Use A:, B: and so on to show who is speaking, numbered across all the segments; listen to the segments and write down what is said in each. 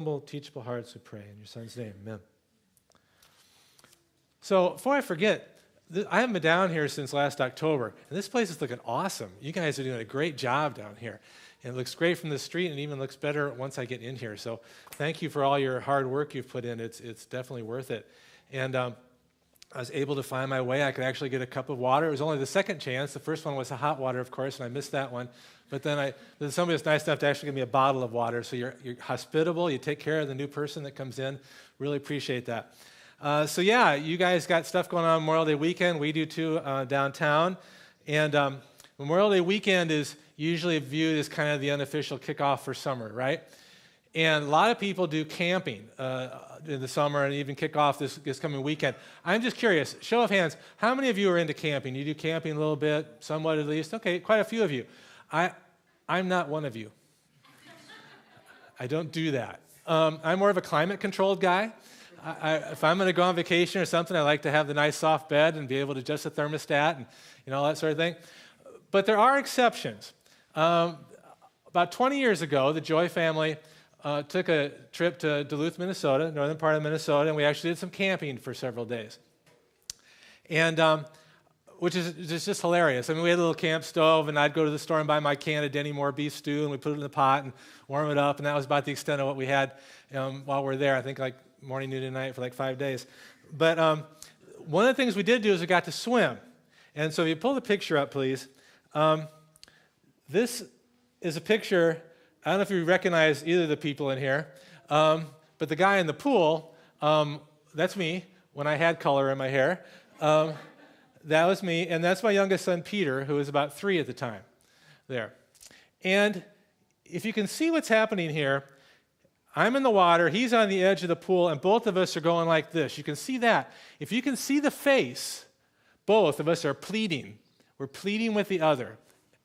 A: humble, teachable hearts we pray. In your son's name, amen. So before I forget, I haven't been down here since last October, and this place is looking awesome. You guys are doing a great job down here. And it looks great from the street and even looks better once I get in here. So thank you for all your hard work you've put in. It's, it's definitely worth it. And um, I was able to find my way. I could actually get a cup of water. It was only the second chance. The first one was hot water, of course, and I missed that one. But then, I, then somebody was nice enough to actually give me a bottle of water. So you're, you're hospitable. You take care of the new person that comes in. Really appreciate that. Uh, so yeah, you guys got stuff going on Memorial Day weekend. We do too uh, downtown. And um, Memorial Day weekend is usually viewed as kind of the unofficial kickoff for summer, right? And a lot of people do camping uh, in the summer and even kick off this, this coming weekend. I'm just curious, show of hands, how many of you are into camping? You do camping a little bit, somewhat at least? Okay, quite a few of you. I, I'm not one of you. I don't do that. Um, I'm more of a climate controlled guy. I, I, if I'm going to go on vacation or something, I like to have the nice soft bed and be able to adjust the thermostat and you know, all that sort of thing. But there are exceptions. Um, about 20 years ago, the Joy family uh, took a trip to Duluth, Minnesota, northern part of Minnesota, and we actually did some camping for several days. And um, which is just, just hilarious. I mean, we had a little camp stove, and I'd go to the store and buy my can of Dinty Moore beef stew, and we put it in the pot and warm it up, and that was about the extent of what we had um, while we are there. I think like morning, noon, and night for like five days. But um, one of the things we did do is we got to swim. And so if you pull the picture up, please. Um, this is a picture. I don't know if you recognize either of the people in here, um, but the guy in the pool, um, that's me when I had color in my hair. Um, that was me, and that's my youngest son, Peter, who was about three at the time. There. And if you can see what's happening here, I'm in the water, he's on the edge of the pool, and both of us are going like this. You can see that. If you can see the face, both of us are pleading. We're pleading with the other.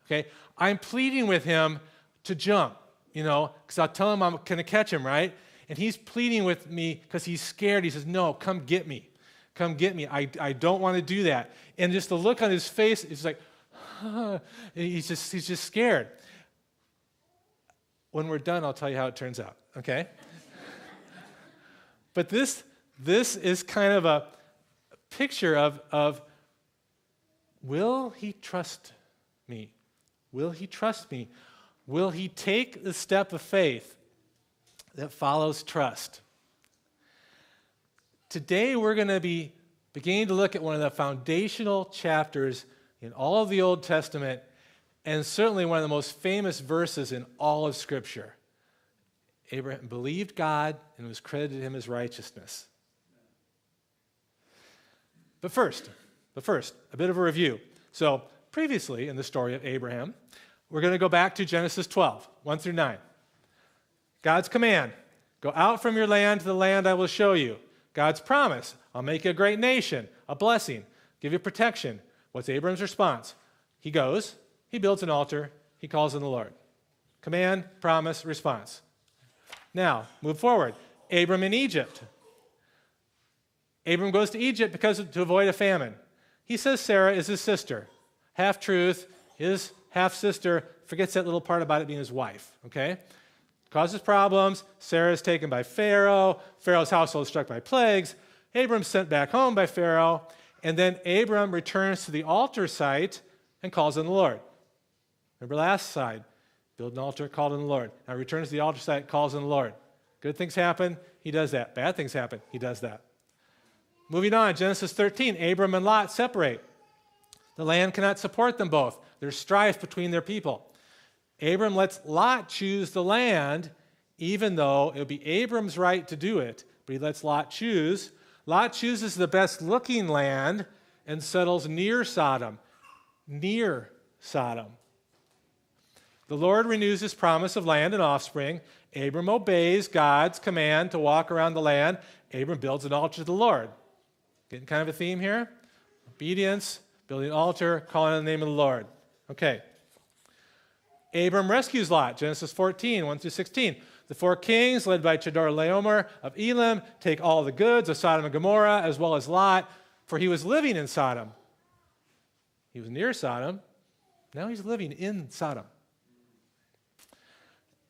A: Okay? I'm pleading with him to jump, you know, because I'll tell him I'm going to catch him, right? And he's pleading with me because he's scared. He says, No, come get me. Come get me. I, I don't want to do that. And just the look on his face is like, huh. he's, just, he's just scared. When we're done, I'll tell you how it turns out okay? but this, this is kind of a picture of, of will he trust me? Will he trust me? Will he take the step of faith that follows trust? Today, we're going to be beginning to look at one of the foundational chapters in all of the Old Testament, and certainly one of the most famous verses in all of Scripture. Abraham believed God and was credited him as righteousness. But first, but first, a bit of a review. So, previously in the story of Abraham, we're going to go back to Genesis 12, 1 through 9. God's command go out from your land to the land I will show you. God's promise I'll make you a great nation, a blessing, give you protection. What's Abram's response? He goes, he builds an altar, he calls on the Lord. Command, promise, response. Now, move forward. Abram in Egypt. Abram goes to Egypt because to avoid a famine. He says Sarah is his sister. Half truth, his half sister forgets that little part about it being his wife, okay? Causes problems. Sarah is taken by Pharaoh. Pharaoh's household is struck by plagues. Abram's sent back home by Pharaoh. And then Abram returns to the altar site and calls on the Lord. Remember last side, Build an altar, call on the Lord. Now returns to the altar site, calls on the Lord. Good things happen, he does that. Bad things happen, he does that. Moving on, Genesis 13, Abram and Lot separate. The land cannot support them both. There's strife between their people. Abram lets Lot choose the land, even though it would be Abram's right to do it, but he lets Lot choose. Lot chooses the best looking land and settles near Sodom. Near Sodom. The Lord renews his promise of land and offspring. Abram obeys God's command to walk around the land. Abram builds an altar to the Lord. Getting kind of a theme here? Obedience, building an altar, calling on the name of the Lord. Okay. Abram rescues Lot, Genesis 14, 1 through 16. The four kings, led by Chedorlaomer of Elam, take all the goods of Sodom and Gomorrah, as well as Lot, for he was living in Sodom. He was near Sodom. Now he's living in Sodom.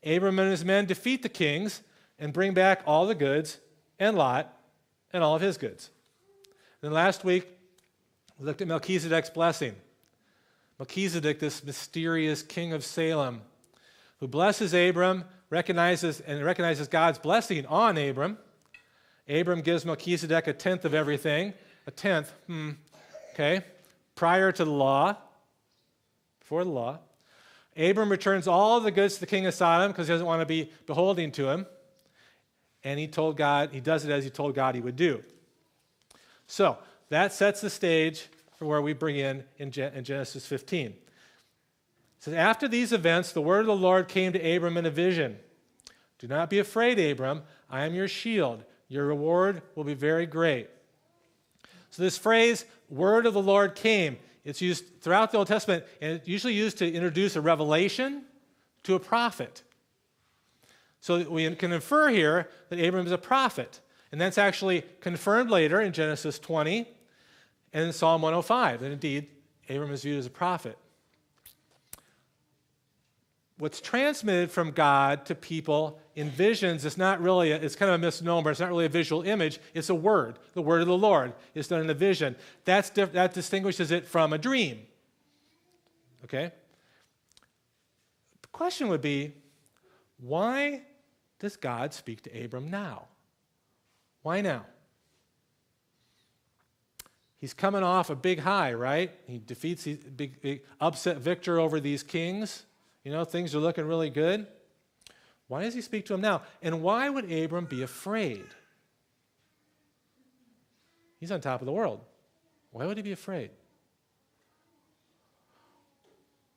A: Abram and his men defeat the kings. and bring back all the goods and Lot and all of his goods. Then last week, we looked at Melchizedek's blessing. Melchizedek, this mysterious king of Salem, who blesses Abram, recognizes and recognizes God's blessing on Abram. Abram gives Melchizedek a tenth of everything. A tenth, hmm, okay, prior to the law, before the law. Abram returns all the goods to the king of Sodom because he doesn't want to be beholding to him. And he told God, he does it as he told God he would do. So that sets the stage for where we bring in in, Genesis 15. It says, After these events, the word of the Lord came to Abram in a vision. Do not be afraid, Abram. I am your shield. Your reward will be very great. So, this phrase, word of the Lord came, it's used throughout the Old Testament, and it's usually used to introduce a revelation to a prophet. So, we can infer here that Abram is a prophet. And that's actually confirmed later in Genesis 20 and in Psalm 105 that indeed Abram is viewed as a prophet. What's transmitted from God to people in visions is not really, a, it's kind of a misnomer. It's not really a visual image. It's a word. The word of the Lord is done in a vision. That's diff- that distinguishes it from a dream. Okay? The question would be why does God speak to Abram now? Why now? He's coming off a big high, right? He defeats the big, big upset victor over these kings. You know, things are looking really good. Why does he speak to him now? And why would Abram be afraid? He's on top of the world. Why would he be afraid?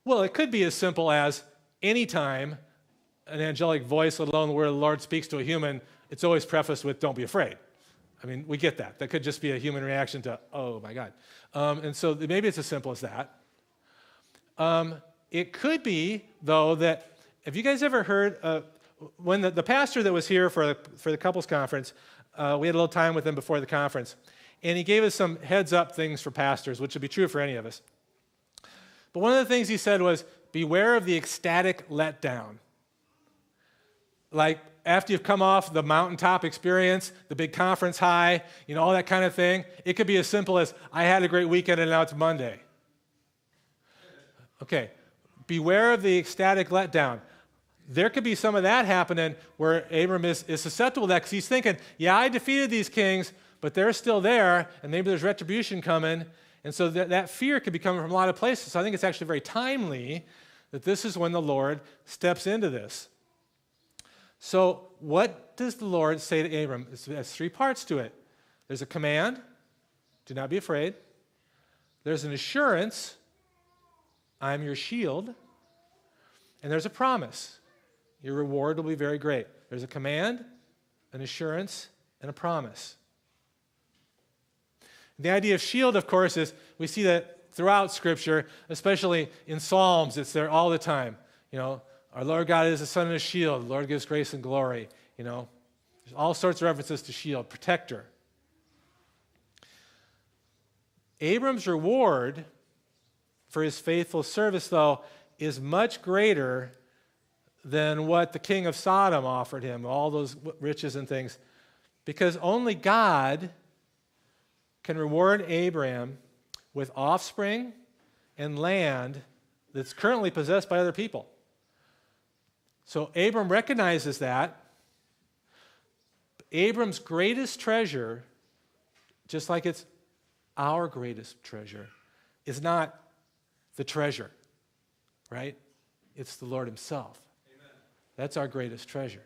A: Well, it could be as simple as anytime an angelic voice, let alone of the Lord, speaks to a human, it's always prefaced with, don't be afraid. I mean, we get that. That could just be a human reaction to, oh my God. Um, and so maybe it's as simple as that. Um, it could be, though, that have you guys ever heard, uh, when the, the, pastor that was here for the, for the couples conference, uh, we had a little time with him before the conference, and he gave us some heads up things for pastors, which would be true for any of us. But one of the things he said was, beware of the ecstatic letdown. Like, after you've come off the mountaintop experience, the big conference high, you know, all that kind of thing, it could be as simple as, I had a great weekend and now it's Monday. Okay, beware of the ecstatic letdown. There could be some of that happening where Abram is, is susceptible to that because he's thinking, yeah, I defeated these kings, but they're still there, and maybe there's retribution coming. And so that, that fear could be coming from a lot of places. So I think it's actually very timely that this is when the Lord steps into this. So, what does the Lord say to Abram? It has three parts to it there's a command, do not be afraid. There's an assurance, I'm your shield. And there's a promise, your reward will be very great. There's a command, an assurance, and a promise. The idea of shield, of course, is we see that throughout Scripture, especially in Psalms, it's there all the time. You know, our Lord God is a sun and a shield. The Lord gives grace and glory. You know, there's all sorts of references to shield, protector. Abram's reward for his faithful service, though, is much greater than what the king of Sodom offered him, all those riches and things, because only God can reward Abraham with offspring and land that's currently possessed by other people. So Abram recognizes that. Abram's greatest treasure, just like it's our greatest treasure, is not the treasure, right? It's the Lord Himself. Amen. That's our greatest treasure.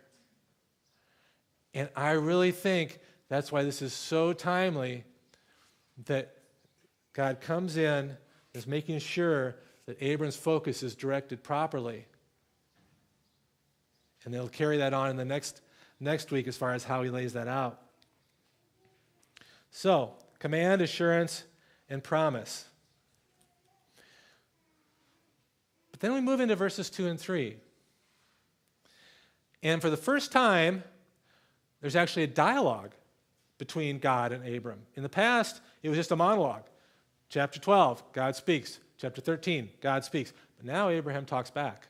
A: And I really think that's why this is so timely that God comes in, is making sure that Abram's focus is directed properly and they'll carry that on in the next, next week as far as how he lays that out. So, command, assurance, and promise. But then we move into verses 2 and 3. And for the first time, there's actually a dialogue between God and Abram. In the past, it was just a monologue. Chapter 12, God speaks. Chapter 13, God speaks. But now Abraham talks back.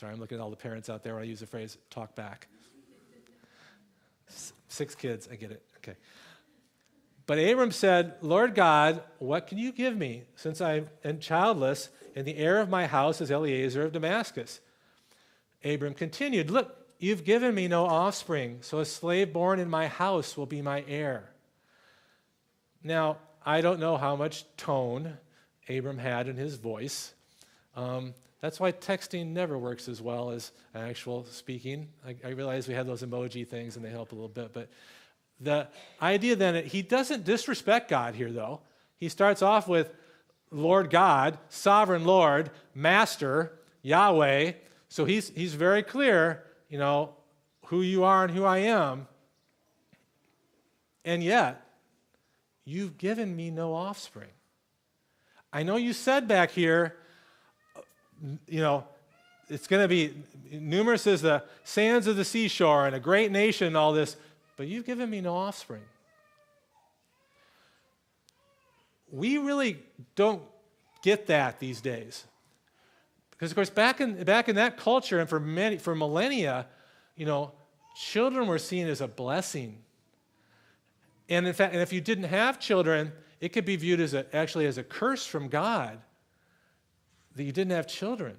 A: Sorry, I'm looking at all the parents out there when I use the phrase talk back. Six kids, I get it. Okay. But Abram said, Lord God, what can you give me since I am childless, and the heir of my house is Eliezer of Damascus? Abram continued, Look, you've given me no offspring, so a slave born in my house will be my heir. Now, I don't know how much tone Abram had in his voice. Um, that's why texting never works as well as actual speaking. I, I, realize we have those emoji things and they help a little bit, but the idea then, he doesn't disrespect God here, though. He starts off with Lord God, sovereign Lord, Master, Yahweh. So he's, he's very clear, you know, who you are and who I am. And yet, you've given me no offspring. I know you said back here, you know, it's going to be numerous as the sands of the seashore and a great nation and all this, but you've given me no offspring. We really don't get that these days. Because, of course, back in, back in that culture and for, many, for millennia, you know, children were seen as a blessing. And in fact, and if you didn't have children, it could be viewed as a, actually as a curse from God that you didn't have children.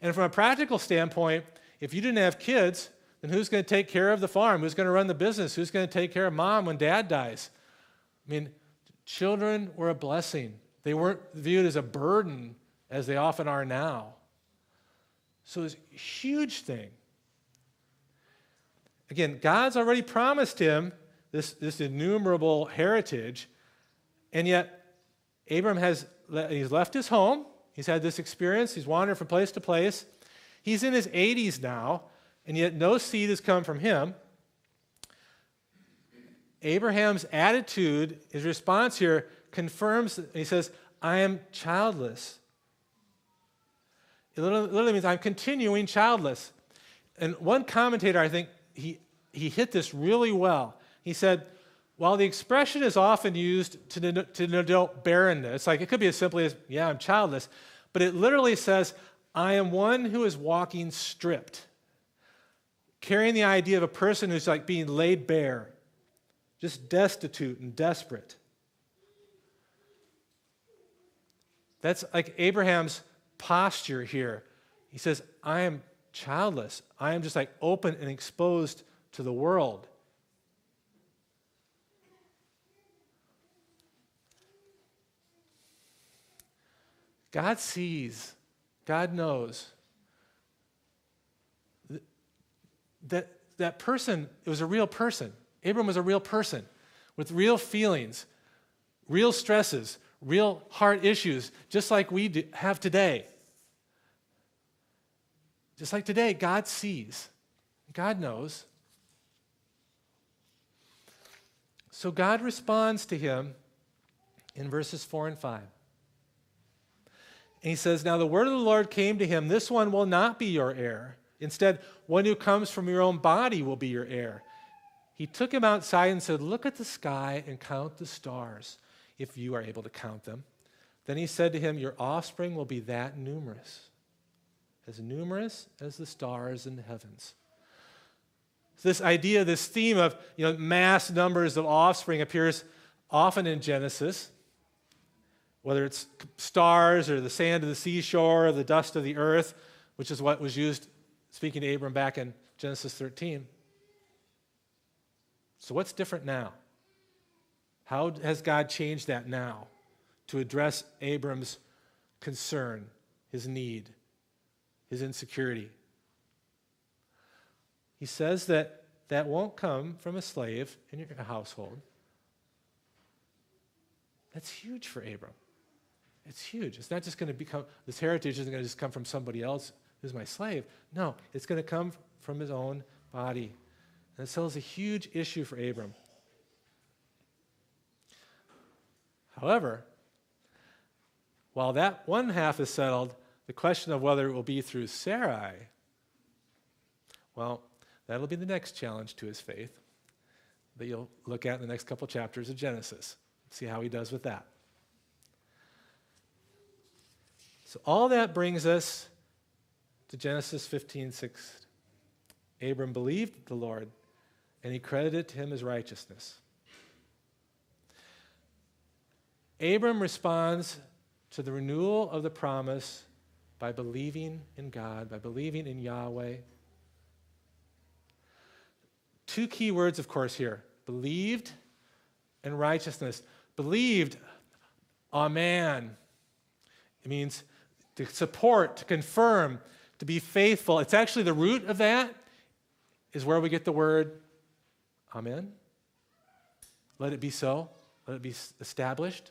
A: And from a practical standpoint, if you didn't have kids, then who's going to take care of the farm? Who's going to run the business? Who's going to take care of mom when dad dies? I mean, children were a blessing. They weren't viewed as a burden as they often are now. So it's a huge thing. Again, God's already promised him this, this innumerable heritage, and yet Abram has he's left his home. He's had this experience. He's wandered from place to place. He's in his 80s now, and yet no seed has come from him. Abraham's attitude, his response here, confirms, he says, I am childless. It literally means I'm continuing childless. And one commentator, I think, he, he hit this really well. He said, while the expression is often used to, denote, to denote barrenness, like it could be as simply as, yeah, I'm childless, but it literally says, I am one who is walking stripped, carrying the idea of a person who's like being laid bare, just destitute and desperate. That's like Abraham's posture here. He says, I am childless. I am just like open and exposed to the world. God sees, God knows. That, that person, it was a real person. Abram was a real person with real feelings, real stresses, real heart issues, just like we do, have today. Just like today, God sees, God knows. So God responds to him in verses 4 and 5. And he says, Now the word of the Lord came to him, This one will not be your heir. Instead, one who comes from your own body will be your heir. He took him outside and said, Look at the sky and count the stars, if you are able to count them. Then he said to him, Your offspring will be that numerous, as numerous as the stars in the heavens. So this idea, this theme of you know, mass numbers of offspring appears often in Genesis whether it's stars or the sand of the seashore or the dust of the earth, which is what was used speaking to Abram back in Genesis 13. So, what's different now? How has God changed that now to address Abram's concern, his need, his insecurity? He says that that won't come from a slave in your household. That's huge for Abram. It's huge. It's not just going to become, this heritage isn't going to just come from somebody else who's my slave. No, it's going to come from his own body. And so it's a huge issue for Abram. However, while that one half is settled, the question of whether it will be through Sarai, well, that'll be the next challenge to his faith that you'll look at in the next couple chapters of Genesis. See how he does with that. So, all that brings us to Genesis 15 6. Abram believed the Lord, and he credited to him as righteousness. Abram responds to the renewal of the promise by believing in God, by believing in Yahweh. Two key words, of course, here believed and righteousness. Believed, amen. It means to support, to confirm, to be faithful. It's actually the root of that is where we get the word amen. Let it be so. Let it be established.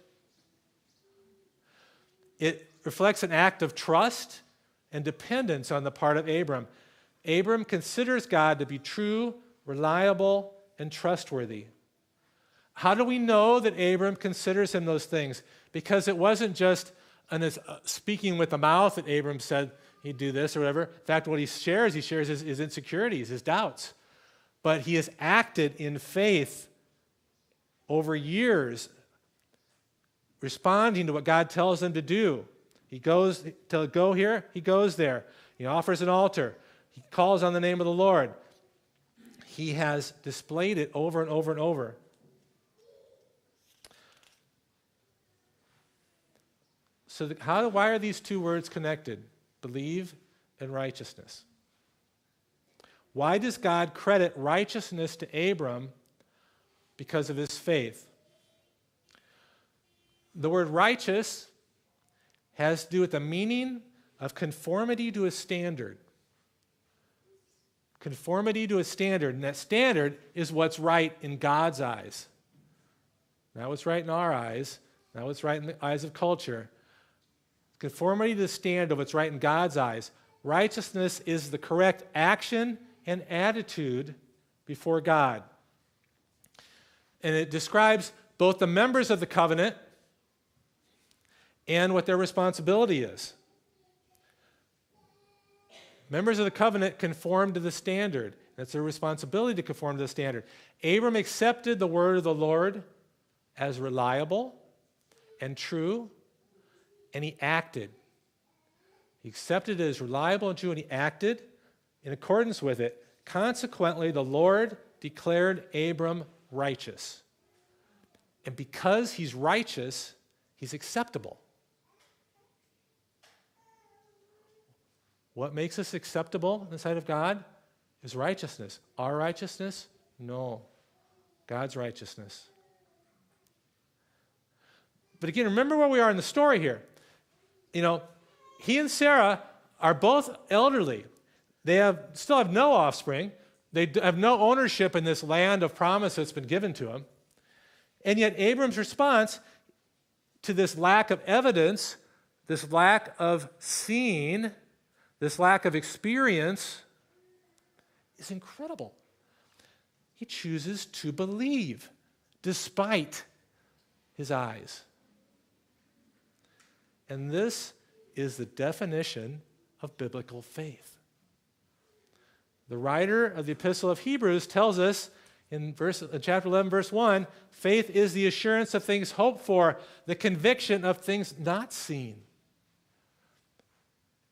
A: It reflects an act of trust and dependence on the part of Abram. Abram considers God to be true, reliable, and trustworthy. How do we know that Abram considers him those things? Because it wasn't just an, uh, speaking with the mouth that Abram said he'd do this or whatever. In fact, what he shares, he shares his, his insecurities, his doubts. But he has acted in faith over years responding to what God tells him to do. He goes to go here, he goes there. He offers an altar. He calls on the name of the Lord. He has displayed it over and over and over. So, the, how, why are these two words connected? Believe and righteousness. Why does God credit righteousness to Abram because of his faith? The word righteous has to do with the meaning of conformity to a standard. Conformity to a standard, and that standard is what's right in God's eyes. Not what's right in our eyes, not what's right in the eyes of culture. Conformity to the standard of what's right in God's eyes. Righteousness is the correct action and attitude before God. And it describes both the members of the covenant and what their responsibility is. Members of the covenant conform to the standard. That's their responsibility to conform to the standard. Abram accepted the word of the Lord as reliable and true, and he acted. He accepted it as reliable and true, and he acted in accordance with it. Consequently, the Lord declared Abram righteous. And because he's righteous, he's acceptable. What makes us acceptable in the sight of God is righteousness. Our righteousness? No. God's righteousness. But again, remember where we are in the story here. You know, he and Sarah are both elderly. They have, still have no offspring. They have no ownership in this land of promise that's been given to them. And yet, Abram's response to this lack of evidence, this lack of seeing, this lack of experience is incredible. He chooses to believe despite his eyes. And this is the definition of biblical faith. The writer of the Epistle of Hebrews tells us in verse, in chapter 11, verse 1 faith is the assurance of things hoped for, the conviction of things not seen.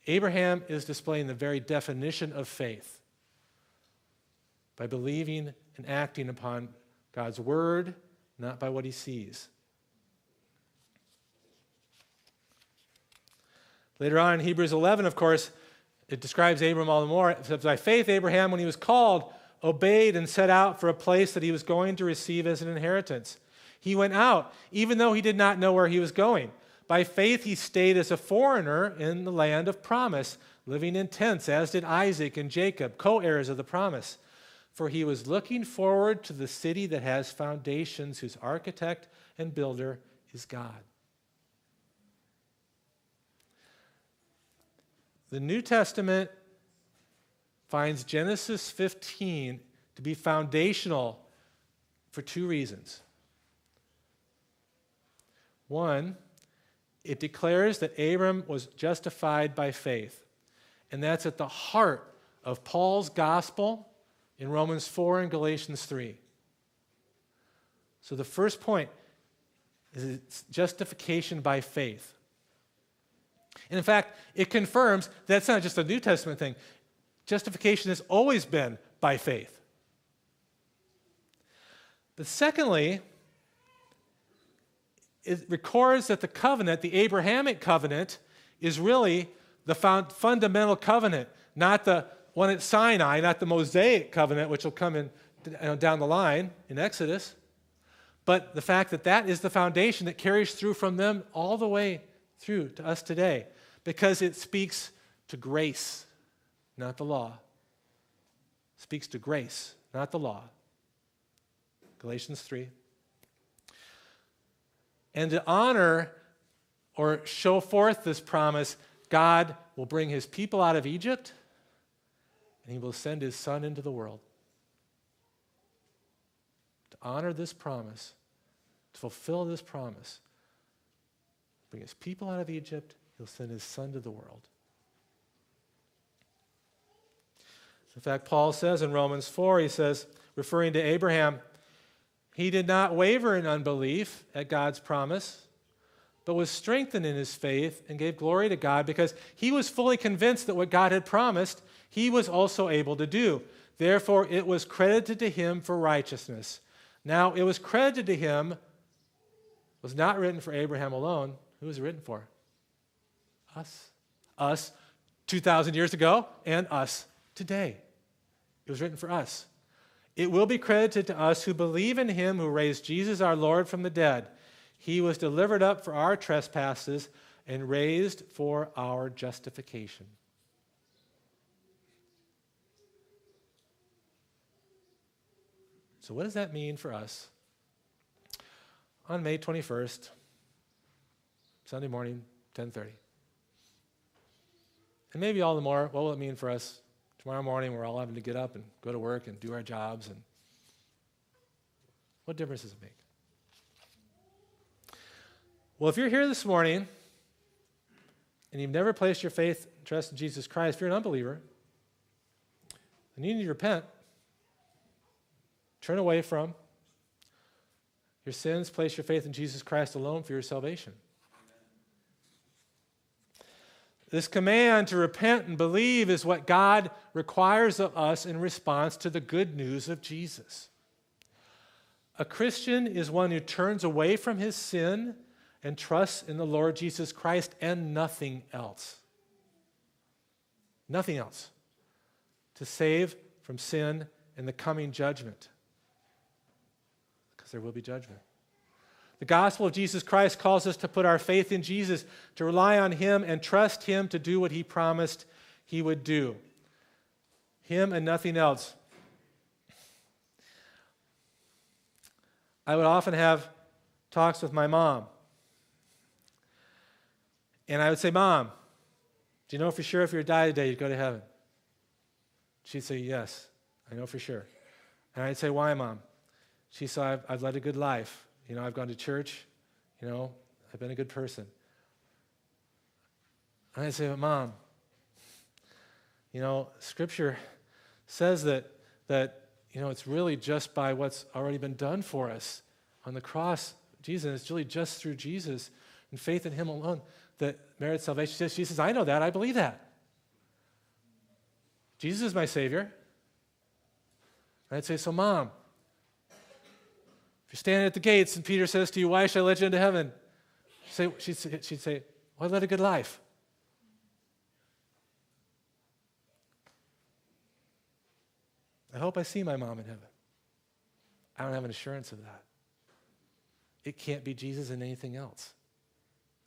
A: Abraham is displaying the very definition of faith by believing and acting upon God's word, not by what he sees. Later on in Hebrews 11, of course, it describes Abram all the more. It says, By faith, Abraham, when he was called, obeyed and set out for a place that he was going to receive as an inheritance. He went out, even though he did not know where he was going. By faith, he stayed as a foreigner in the land of promise, living in tents, as did Isaac and Jacob, co heirs of the promise. For he was looking forward to the city that has foundations, whose architect and builder is God. The New Testament finds Genesis 15 to be foundational for two reasons. One, it declares that Abram was justified by faith. And that's at the heart of Paul's gospel in Romans 4 and Galatians 3. So the first point is justification by faith. And in fact, it confirms that's not just a New Testament thing. Justification has always been by faith. But secondly, it records that the covenant, the Abrahamic covenant, is really the fundamental covenant, not the one at Sinai, not the Mosaic covenant, which will come in down the line in Exodus, but the fact that that is the foundation that carries through from them all the way through to us today, because it speaks to grace, not the law. It speaks to grace, not the law. Galatians 3. And to honor or show forth this promise, God will bring his people out of Egypt and he will send his son into the world. To honor this promise, to fulfill this promise, bring his people out of Egypt, he'll send his son to the world. In fact, Paul says in Romans 4, he says, referring to Abraham, he did not waver in unbelief at God's promise, but was strengthened in his faith and gave glory to God because he was fully convinced that what God had promised, he was also able to do. Therefore, it was credited to him for righteousness. Now, it was credited to him, was not written for Abraham alone. Who was it written for? Us. Us 2,000 years ago and us today. It was written for us. It will be credited to us who believe in him who raised Jesus our Lord from the dead. He was delivered up for our trespasses and raised for our justification. So what does that mean for us? On May 21st, Sunday morning, 10:30. And maybe all the more, what will it mean for us Tomorrow morning, we're all having to get up and go to work and do our jobs. And what difference does it make? Well, if you're here this morning and you've never placed your faith and trust in Jesus Christ, if you're an unbeliever, then you need to repent. Turn away from your sins, place your faith in Jesus Christ alone for your salvation. This command to repent and believe is what God requires of us in response to the good news of Jesus. A Christian is one who turns away from his sin and trusts in the Lord Jesus Christ and nothing else. Nothing else to save from sin and the coming judgment. Because there will be judgment. The gospel of Jesus Christ calls us to put our faith in Jesus, to rely on Him and trust Him to do what He promised He would do. Him and nothing else. I would often have talks with my mom. And I would say, Mom, do you know for sure if you were to die today, you'd go to heaven? She'd say, Yes, I know for sure. And I'd say, Why, Mom? She said, I've, I've led a good life. You know, I've gone to church. You know, I've been a good person. And I say, but mom, you know, Scripture says that that you know it's really just by what's already been done for us on the cross, Jesus. It's really just through Jesus and faith in Him alone that merits salvation. She says, I know that. I believe that. Jesus is my Savior. And I'd say, so, mom, you're standing at the gates and Peter says to you, Why should I let you into heaven? Say, she'd say, she'd say I led a good life. I hope I see my mom in heaven. I don't have an assurance of that. It can't be Jesus and anything else.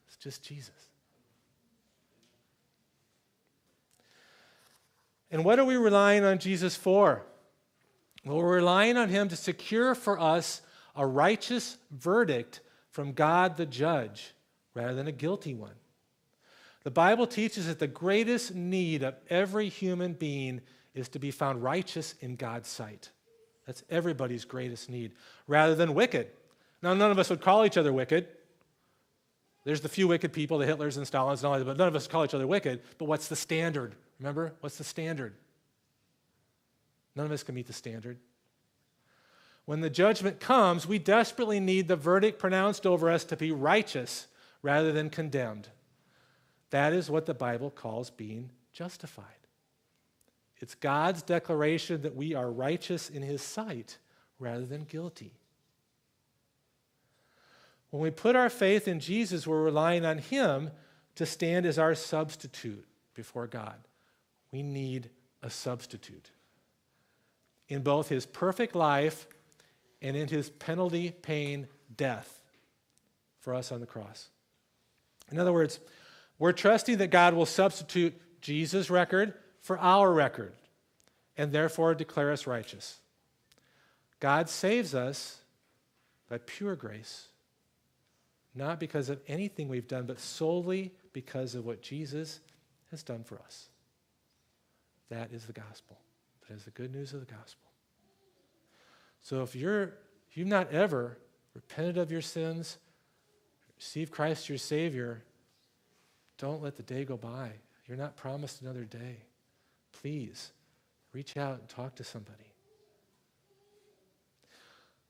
A: It's just Jesus. And what are we relying on Jesus for? Well, we're relying on him to secure for us a righteous verdict from God the judge rather than a guilty one. The Bible teaches that the greatest need of every human being is to be found righteous in God's sight. That's everybody's greatest need, rather than wicked. Now, none of us would call each other wicked. There's the few wicked people, the Hitlers and Stalins and all that, but none of us call each other wicked. But what's the standard? Remember? What's the standard? None of us can meet the standard. When the judgment comes, we desperately need the verdict pronounced over us to be righteous rather than condemned. That is what the Bible calls being justified. It's God's declaration that we are righteous in His sight rather than guilty. When we put our faith in Jesus, we're relying on Him to stand as our substitute before God. We need a substitute. In both His perfect life and in His penalty paying death for us on the cross. In other words, we're trusting that God will substitute Jesus' record for our record and therefore declare us righteous. God saves us by pure grace, not because of anything we've done, but solely because of what Jesus has done for us. That is the gospel. That is the good news of the gospel. So if you're if you've not ever repented of your sins, received Christ your Savior, don't let the day go by. You're not promised another day. Please reach out and talk to somebody.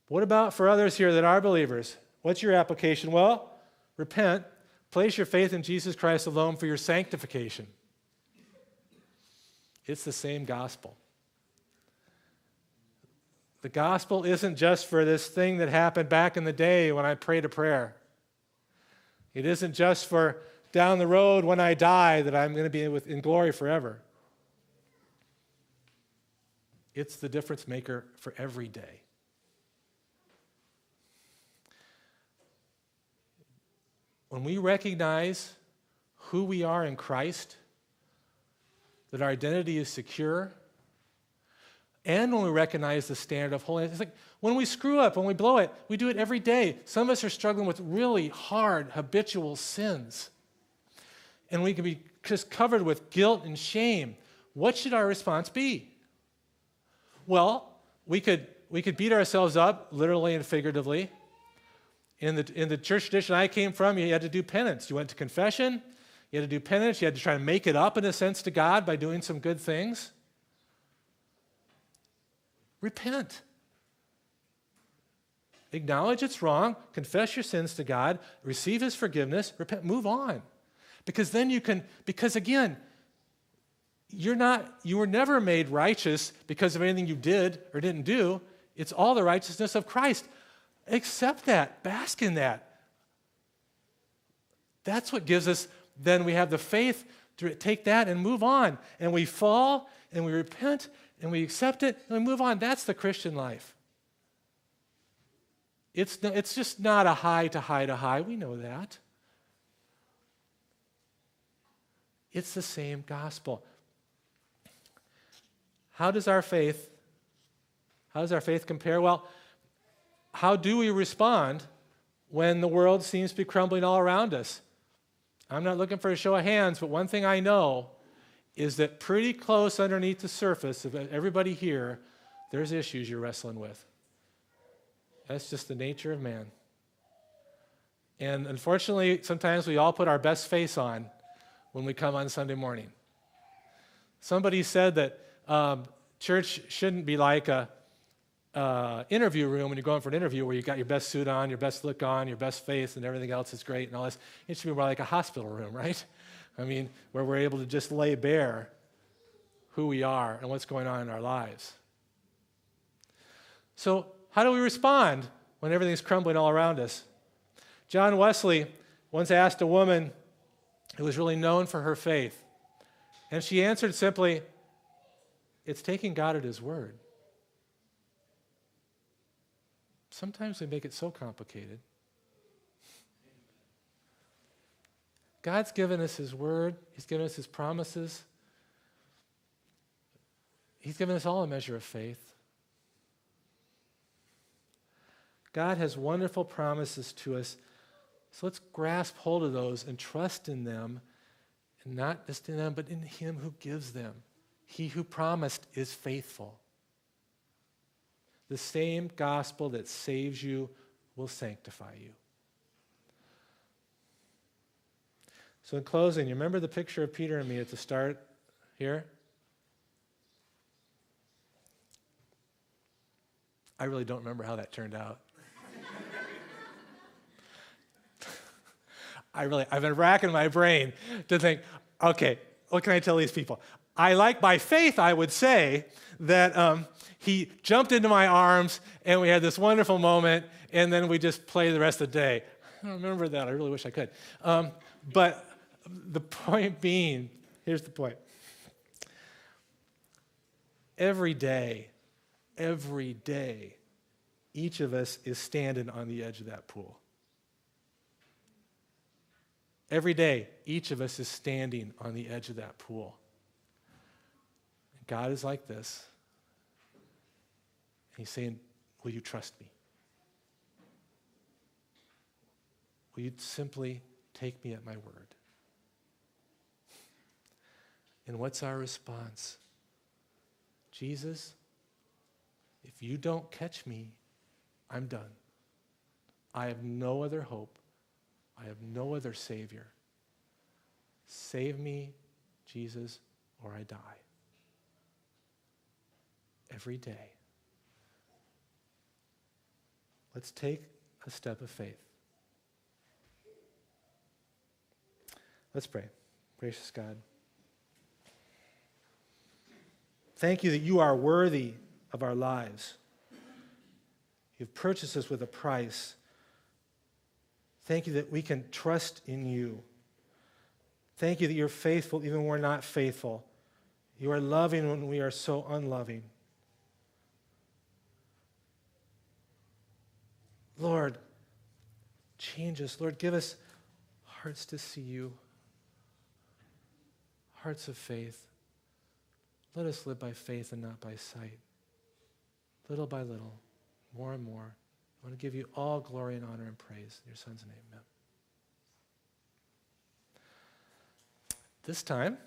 A: What about for others here that are believers? What's your application? Well, repent, place your faith in Jesus Christ alone for your sanctification. It's the same gospel. The gospel isn't just for this thing that happened back in the day when I prayed a prayer. It isn't just for down the road when I die that I'm going to be in glory forever. It's the difference maker for every day. When we recognize who we are in Christ, that our identity is secure, and when we recognize the standard of holiness, it's like when we screw up, when we blow it, we do it every day. Some of us are struggling with really hard, habitual sins. And we can be just covered with guilt and shame. What should our response be? Well, we could, we could beat ourselves up, literally and figuratively. In the, in the church tradition I came from, you had to do penance. You went to confession, you had to do penance, you had to try to make it up in a sense to God by doing some good things. Repent. Acknowledge it's wrong, confess your sins to God, receive His forgiveness, repent, move on. Because then you can, because again, you're not, you were never made righteous because of anything you did or didn't do. It's all the righteousness of Christ. Accept that, bask in that. That's what gives us, then we have the faith to take that and move on. And we fall and we repent and we accept it and we move on. That's the Christian life. It's, it's just not a high to high to high. We know that. It's the same gospel. How does our faith how does our faith compare? Well, how do we respond when the world seems to be crumbling all around us? I'm not looking for a show of hands, but one thing I know is that pretty close underneath the surface of everybody here, there's issues you're wrestling with. That's just the nature of man. And unfortunately, sometimes we all put our best face on when we come on Sunday morning. Somebody said that um, church shouldn't be like a uh, interview room when you're going for an interview where you got your best suit on, your best look on, your best face, and everything else is great and all this. It should be more like a hospital room, right? I mean, where we're able to just lay bare who we are and what's going on in our lives. So, how do we respond when everything's crumbling all around us? John Wesley once asked a woman who was really known for her faith, and she answered simply, It's taking God at His word. Sometimes we make it so complicated. God's given us His word, He's given us His promises. He's given us all a measure of faith. God has wonderful promises to us. So let's grasp hold of those and trust in them, and not just in them, but in Him who gives them. He who promised is faithful. The same gospel that saves you will sanctify you. So, in closing, you remember the picture of Peter and me at the start here? I really don't remember how that turned out. I really, I've been racking my brain to think, okay, what can I tell these people? I like by faith, I would say, that um, he jumped into my arms and we had this wonderful moment, and then we just played the rest of the day. I don't remember that. I really wish I could. Um, but the point being, here's the point. Every day, every day, each of us is standing on the edge of that pool. Every day, each of us is standing on the edge of that pool. God is like this. And he's saying, Will you trust me? Will you simply take me at my word? And what's our response? Jesus, if you don't catch me, I'm done. I have no other hope. I have no other Savior. Save me, Jesus, or I die. Every day. Let's take a step of faith. Let's pray. Gracious God. Thank you that you are worthy of our lives. You've purchased us with a price. Thank you that we can trust in you. Thank you that you're faithful even when we're not faithful. You are loving when we are so unloving. Lord, change us. Lord, give us hearts to see you, hearts of faith. Let us live by faith and not by sight. Little by little, more and more. I want to give you all glory and honor and praise. In your son's name, amen. This time,